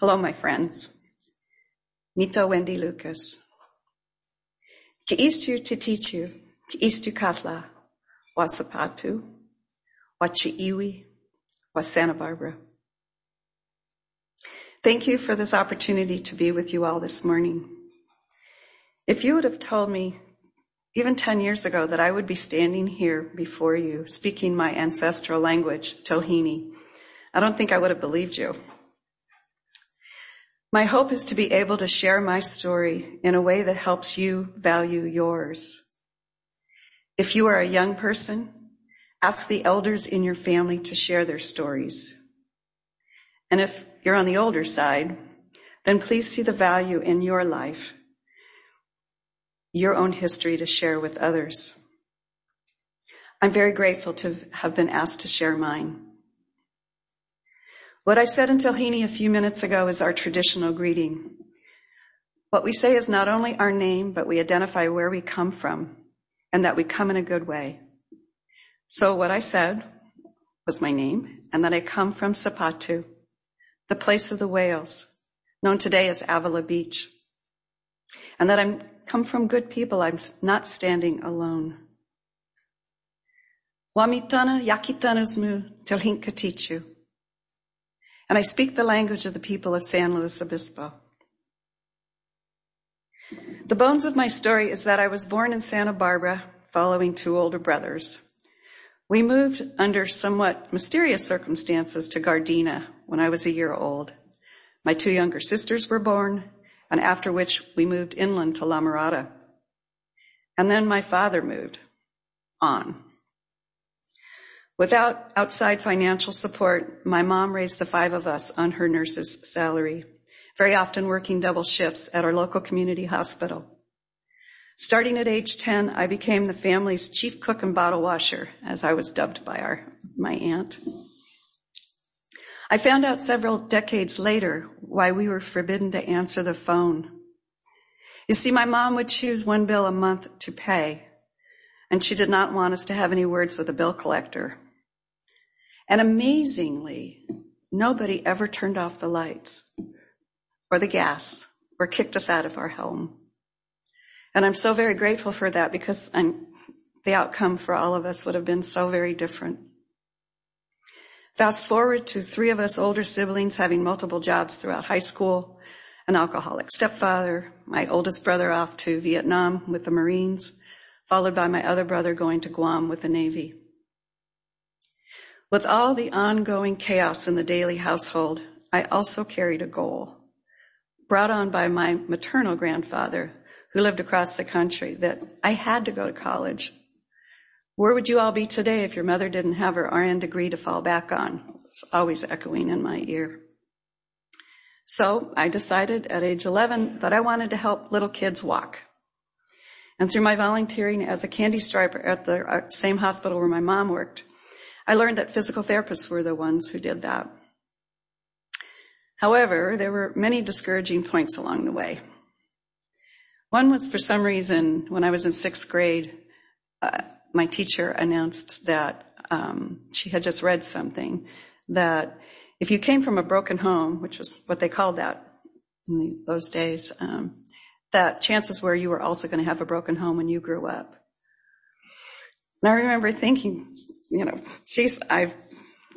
Hello, my friends. Mito Wendy Lucas. Ki istu titichu, ki istu katla, wasapatu, wachiiwi, was Santa Barbara. Thank you for this opportunity to be with you all this morning. If you would have told me even 10 years ago that I would be standing here before you speaking my ancestral language, Tilhini, I don't think I would have believed you. My hope is to be able to share my story in a way that helps you value yours. If you are a young person, ask the elders in your family to share their stories. And if you're on the older side, then please see the value in your life, your own history to share with others. I'm very grateful to have been asked to share mine. What I said in Tilhini a few minutes ago is our traditional greeting. What we say is not only our name, but we identify where we come from and that we come in a good way. So what I said was my name and that I come from Sapatu, the place of the whales, known today as Avila Beach. And that I'm come from good people. I'm not standing alone. Wamitana yakitanasmu tilhinkatichu and I speak the language of the people of San Luis Obispo. The bones of my story is that I was born in Santa Barbara following two older brothers. We moved under somewhat mysterious circumstances to Gardena when I was a year old. My two younger sisters were born, and after which we moved inland to La Mirada. And then my father moved on. Without outside financial support, my mom raised the five of us on her nurse's salary, very often working double shifts at our local community hospital. Starting at age 10, I became the family's chief cook and bottle washer, as I was dubbed by our, my aunt. I found out several decades later why we were forbidden to answer the phone. You see, my mom would choose one bill a month to pay, and she did not want us to have any words with a bill collector. And amazingly, nobody ever turned off the lights or the gas or kicked us out of our home. And I'm so very grateful for that because I'm, the outcome for all of us would have been so very different. Fast forward to three of us older siblings having multiple jobs throughout high school, an alcoholic stepfather, my oldest brother off to Vietnam with the Marines, followed by my other brother going to Guam with the Navy. With all the ongoing chaos in the daily household, I also carried a goal brought on by my maternal grandfather who lived across the country that I had to go to college. Where would you all be today if your mother didn't have her RN degree to fall back on? It's always echoing in my ear. So I decided at age 11 that I wanted to help little kids walk. And through my volunteering as a candy striper at the uh, same hospital where my mom worked, I learned that physical therapists were the ones who did that. However, there were many discouraging points along the way. One was for some reason, when I was in sixth grade, uh, my teacher announced that um, she had just read something that if you came from a broken home, which was what they called that in the, those days, um, that chances were you were also going to have a broken home when you grew up. And I remember thinking, you know, geez, I've,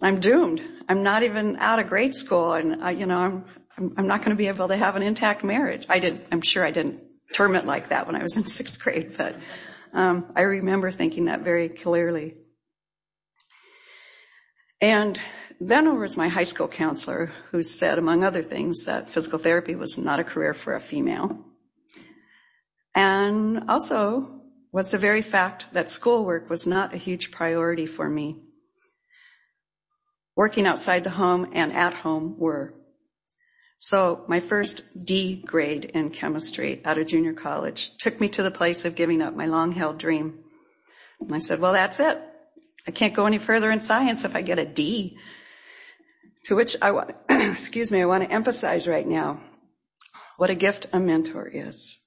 I'm doomed. I'm not even out of grade school and I, you know, I'm, I'm, I'm not going to be able to have an intact marriage. I did, I'm sure I didn't term it like that when I was in sixth grade, but, um, I remember thinking that very clearly. And then over was my high school counselor who said, among other things, that physical therapy was not a career for a female. And also was the very fact that schoolwork was not a huge priority for me. Working outside the home and at home were. So my first D grade in chemistry out of junior college took me to the place of giving up my long held dream. And I said, well, that's it. I can't go any further in science if I get a D. To which I want, excuse me, I want to emphasize right now what a gift a mentor is.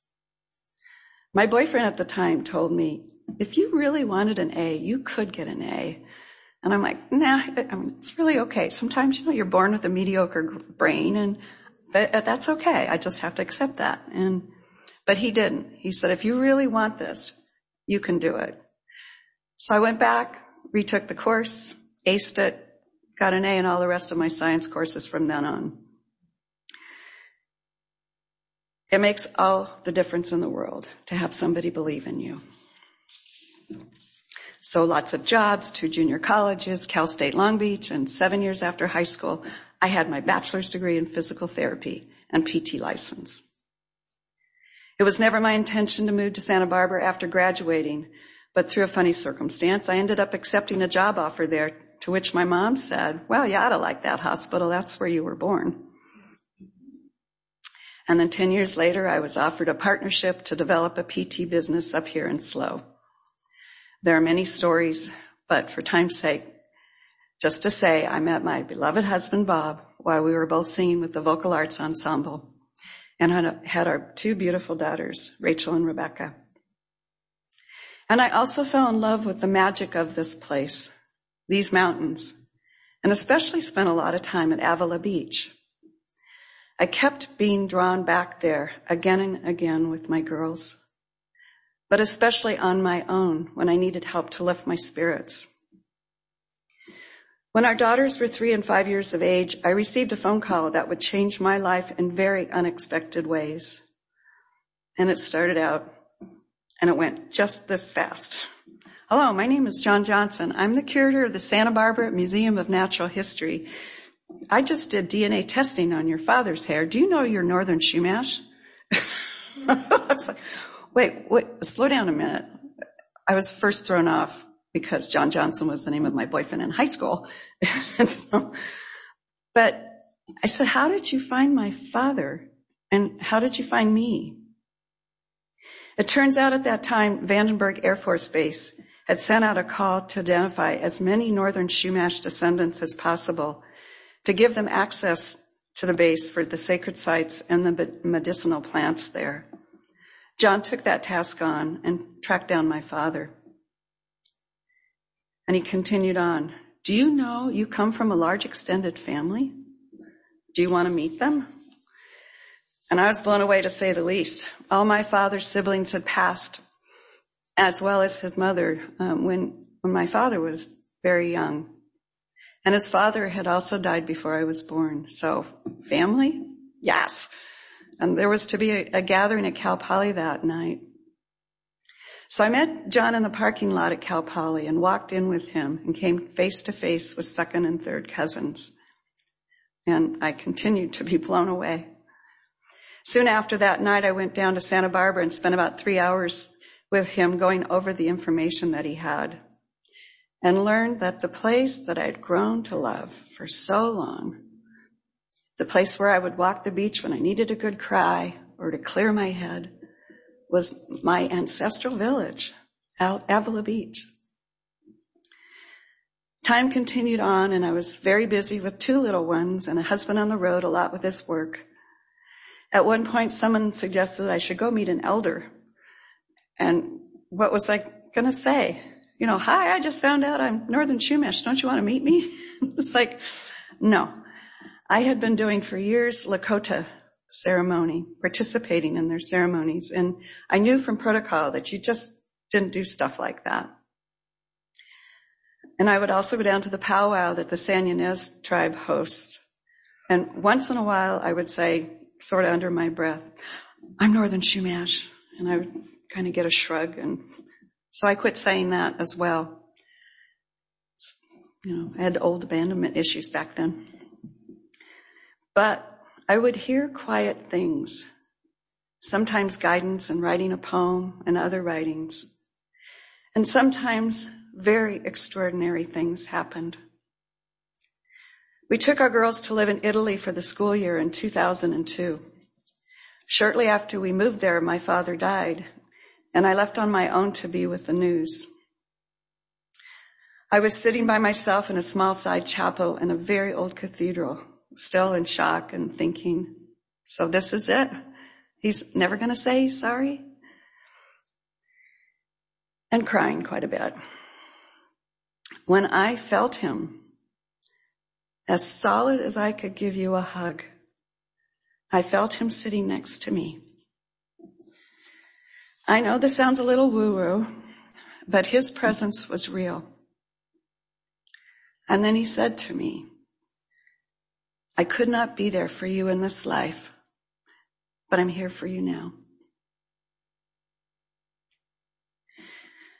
My boyfriend at the time told me, if you really wanted an A, you could get an A. And I'm like, nah, I mean, it's really okay. Sometimes, you know, you're born with a mediocre brain and uh, that's okay. I just have to accept that. And, but he didn't. He said, if you really want this, you can do it. So I went back, retook the course, aced it, got an A in all the rest of my science courses from then on. It makes all the difference in the world to have somebody believe in you. So lots of jobs, two junior colleges, Cal State Long Beach, and seven years after high school, I had my bachelor's degree in physical therapy and PT license. It was never my intention to move to Santa Barbara after graduating, but through a funny circumstance, I ended up accepting a job offer there to which my mom said, well, you ought to like that hospital. That's where you were born. And then 10 years later, I was offered a partnership to develop a PT business up here in SLO. There are many stories, but for time's sake, just to say I met my beloved husband Bob while we were both singing with the Vocal Arts Ensemble and had our two beautiful daughters, Rachel and Rebecca. And I also fell in love with the magic of this place, these mountains, and especially spent a lot of time at Avila Beach. I kept being drawn back there again and again with my girls, but especially on my own when I needed help to lift my spirits. When our daughters were three and five years of age, I received a phone call that would change my life in very unexpected ways. And it started out and it went just this fast. Hello, my name is John Johnson. I'm the curator of the Santa Barbara Museum of Natural History. I just did DNA testing on your father's hair. Do you know you're northern Chumash? I was like, wait, wait, slow down a minute. I was first thrown off because John Johnson was the name of my boyfriend in high school. so, but I said, how did you find my father? And how did you find me? It turns out at that time, Vandenberg Air Force Base had sent out a call to identify as many northern Chumash descendants as possible to give them access to the base for the sacred sites and the medicinal plants there. John took that task on and tracked down my father. And he continued on. Do you know you come from a large extended family? Do you want to meet them? And I was blown away to say the least. All my father's siblings had passed, as well as his mother, um, when, when my father was very young. And his father had also died before I was born. So family? Yes. And there was to be a, a gathering at Cal Poly that night. So I met John in the parking lot at Cal Poly and walked in with him and came face to face with second and third cousins. And I continued to be blown away. Soon after that night, I went down to Santa Barbara and spent about three hours with him going over the information that he had and learned that the place that I'd grown to love for so long, the place where I would walk the beach when I needed a good cry or to clear my head, was my ancestral village, out Avila Beach. Time continued on and I was very busy with two little ones and a husband on the road a lot with his work. At one point, someone suggested I should go meet an elder. And what was I going to say? You know, hi, I just found out I'm Northern Chumash. Don't you want to meet me? it's like, no. I had been doing for years Lakota ceremony, participating in their ceremonies. And I knew from protocol that you just didn't do stuff like that. And I would also go down to the powwow that the San Ynez tribe hosts. And once in a while I would say, sort of under my breath, I'm Northern Chumash. And I would kind of get a shrug and so I quit saying that as well. You know, I had old abandonment issues back then. But I would hear quiet things, sometimes guidance in writing a poem and other writings. And sometimes very extraordinary things happened. We took our girls to live in Italy for the school year in 2002. Shortly after we moved there, my father died and I left on my own to be with the news. I was sitting by myself in a small side chapel in a very old cathedral, still in shock and thinking, so this is it? He's never going to say sorry? And crying quite a bit. When I felt him, as solid as I could give you a hug, I felt him sitting next to me. I know this sounds a little woo-woo, but his presence was real. And then he said to me, I could not be there for you in this life, but I'm here for you now.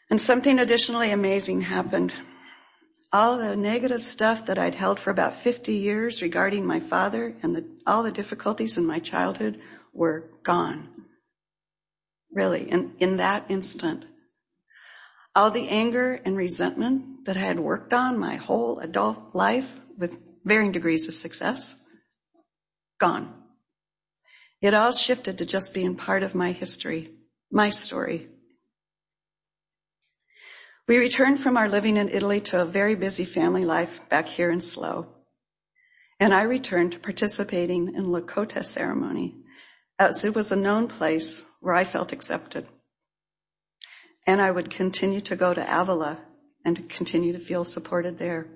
And something additionally amazing happened. All the negative stuff that I'd held for about 50 years regarding my father and the, all the difficulties in my childhood were gone. Really, in, that instant. All the anger and resentment that I had worked on my whole adult life with varying degrees of success, gone. It all shifted to just being part of my history, my story. We returned from our living in Italy to a very busy family life back here in SLO. And I returned to participating in Lakota ceremony Uh, as it was a known place where I felt accepted. And I would continue to go to Avila and continue to feel supported there.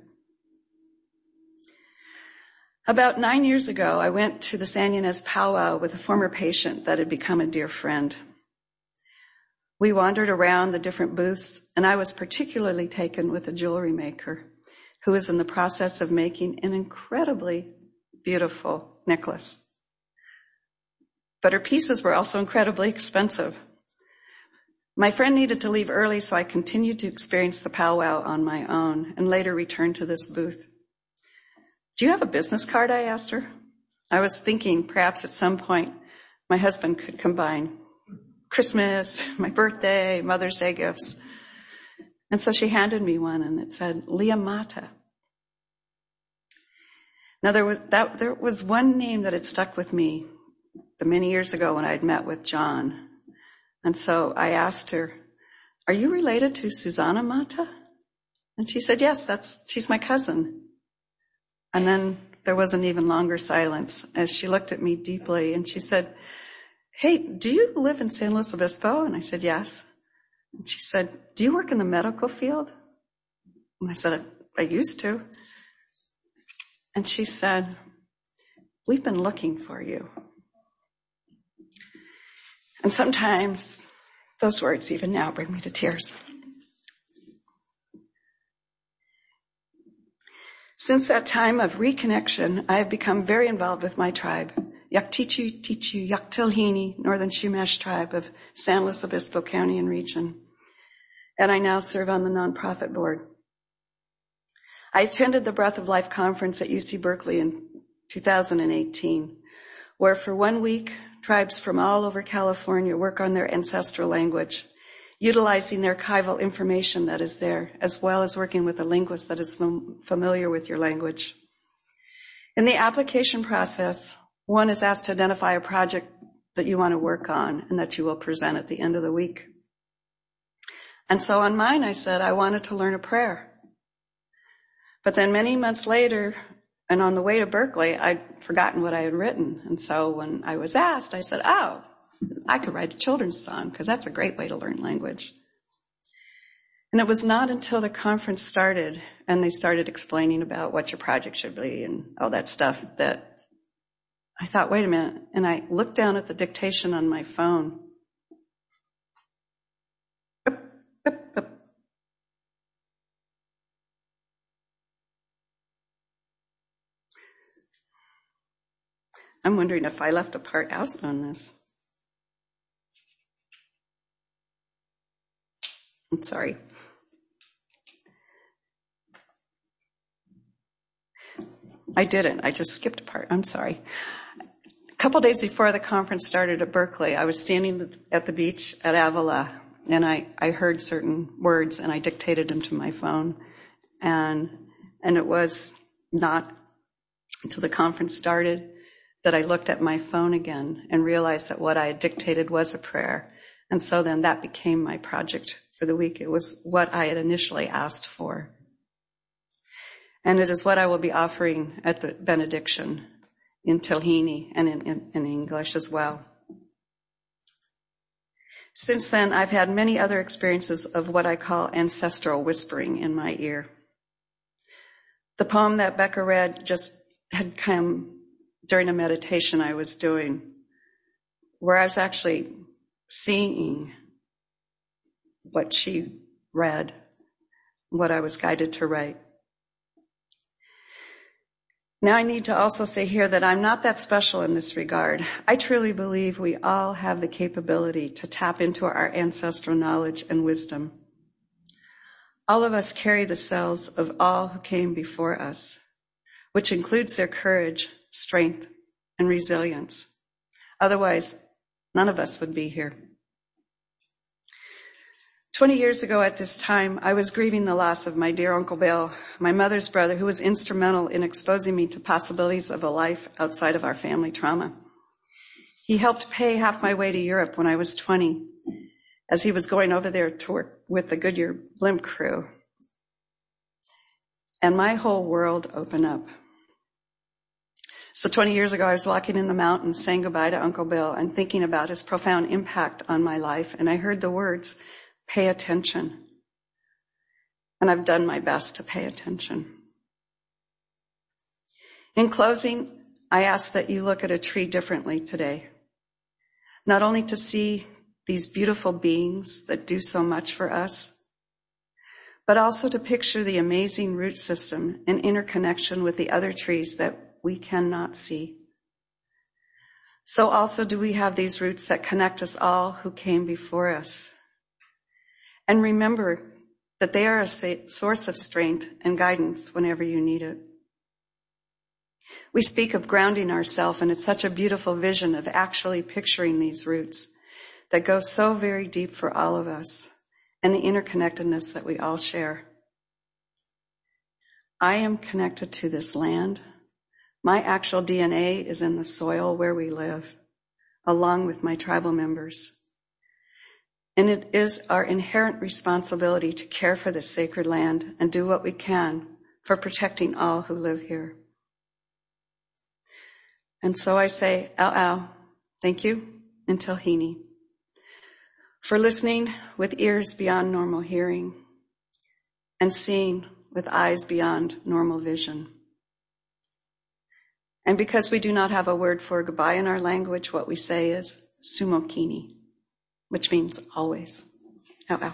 About nine years ago, I went to the San Ynez powwow with a former patient that had become a dear friend. We wandered around the different booths, and I was particularly taken with a jewelry maker who was in the process of making an incredibly beautiful necklace. But her pieces were also incredibly expensive. My friend needed to leave early, so I continued to experience the powwow on my own and later returned to this booth. Do you have a business card? I asked her. I was thinking perhaps at some point my husband could combine Christmas, my birthday, Mother's Day gifts. And so she handed me one and it said Leah Mata. Now there was that there was one name that had stuck with me many years ago when I'd met with John. And so I asked her, are you related to Susanna Mata? And she said, yes, that's, she's my cousin. And then there was an even longer silence as she looked at me deeply and she said, Hey, do you live in San Luis Obispo? And I said, yes. And she said, do you work in the medical field? And I said, I, I used to. And she said, we've been looking for you. And sometimes those words even now bring me to tears. Since that time of reconnection, I have become very involved with my tribe. Yaktichu Tichu Yaktilhini, Northern Chumash tribe of San Luis Obispo County and region. And I now serve on the nonprofit board. I attended the Breath of Life conference at UC Berkeley in 2018, where for one week, tribes from all over California work on their ancestral language, utilizing the archival information that is there, as well as working with a linguist that is familiar with your language. In the application process, one is asked to identify a project that you want to work on and that you will present at the end of the week. And so on mine, I said I wanted to learn a prayer. But then many months later, and on the way to Berkeley, I'd forgotten what I had written. And so when I was asked, I said, oh, I could write a children's song because that's a great way to learn language. And it was not until the conference started and they started explaining about what your project should be and all that stuff that I thought, wait a minute. And I looked down at the dictation on my phone. I'm wondering if I left a part out on this. I'm sorry. I didn't. I just skipped a part. I'm sorry A couple days before the conference started at Berkeley, I was standing at the beach at Avila and I, I heard certain words and I dictated them to my phone. And, and it was not until the conference started that I looked at my phone again and realized that what I had dictated was a prayer. And so then that became my project for the week. It was what I had initially asked for. And it is what I will be offering at the benediction in Tilhini and in, in, in English as well. Since then, I've had many other experiences of what I call ancestral whispering in my ear. The poem that Becca read just had come during a meditation I was doing where I was actually seeing what she read, what I was guided to write. Now I need to also say here that I'm not that special in this regard. I truly believe we all have the capability to tap into our ancestral knowledge and wisdom. All of us carry the cells of all who came before us, which includes their courage, strength, and resilience. Otherwise, none of us would be here. 20 years ago at this time, I was grieving the loss of my dear Uncle Bill, my mother's brother, who was instrumental in exposing me to possibilities of a life outside of our family trauma. He helped pay half my way to Europe when I was 20, as he was going over there to work with the Goodyear blimp crew. And my whole world opened up. So 20 years ago, I was walking in the mountains saying goodbye to Uncle Bill and thinking about his profound impact on my life. And I heard the words, Pay attention. And I've done my best to pay attention. In closing, I ask that you look at a tree differently today. Not only to see these beautiful beings that do so much for us, but also to picture the amazing root system and interconnection with the other trees that we cannot see. So also do we have these roots that connect us all who came before us. And remember that they are a source of strength and guidance whenever you need it. We speak of grounding ourselves and it's such a beautiful vision of actually picturing these roots that go so very deep for all of us and the interconnectedness that we all share. I am connected to this land. My actual DNA is in the soil where we live, along with my tribal members. And it is our inherent responsibility to care for this sacred land and do what we can for protecting all who live here. And so I say, ow, ow, thank you, and Hini, for listening with ears beyond normal hearing and seeing with eyes beyond normal vision. And because we do not have a word for goodbye in our language, what we say is sumokini which means always. Oh,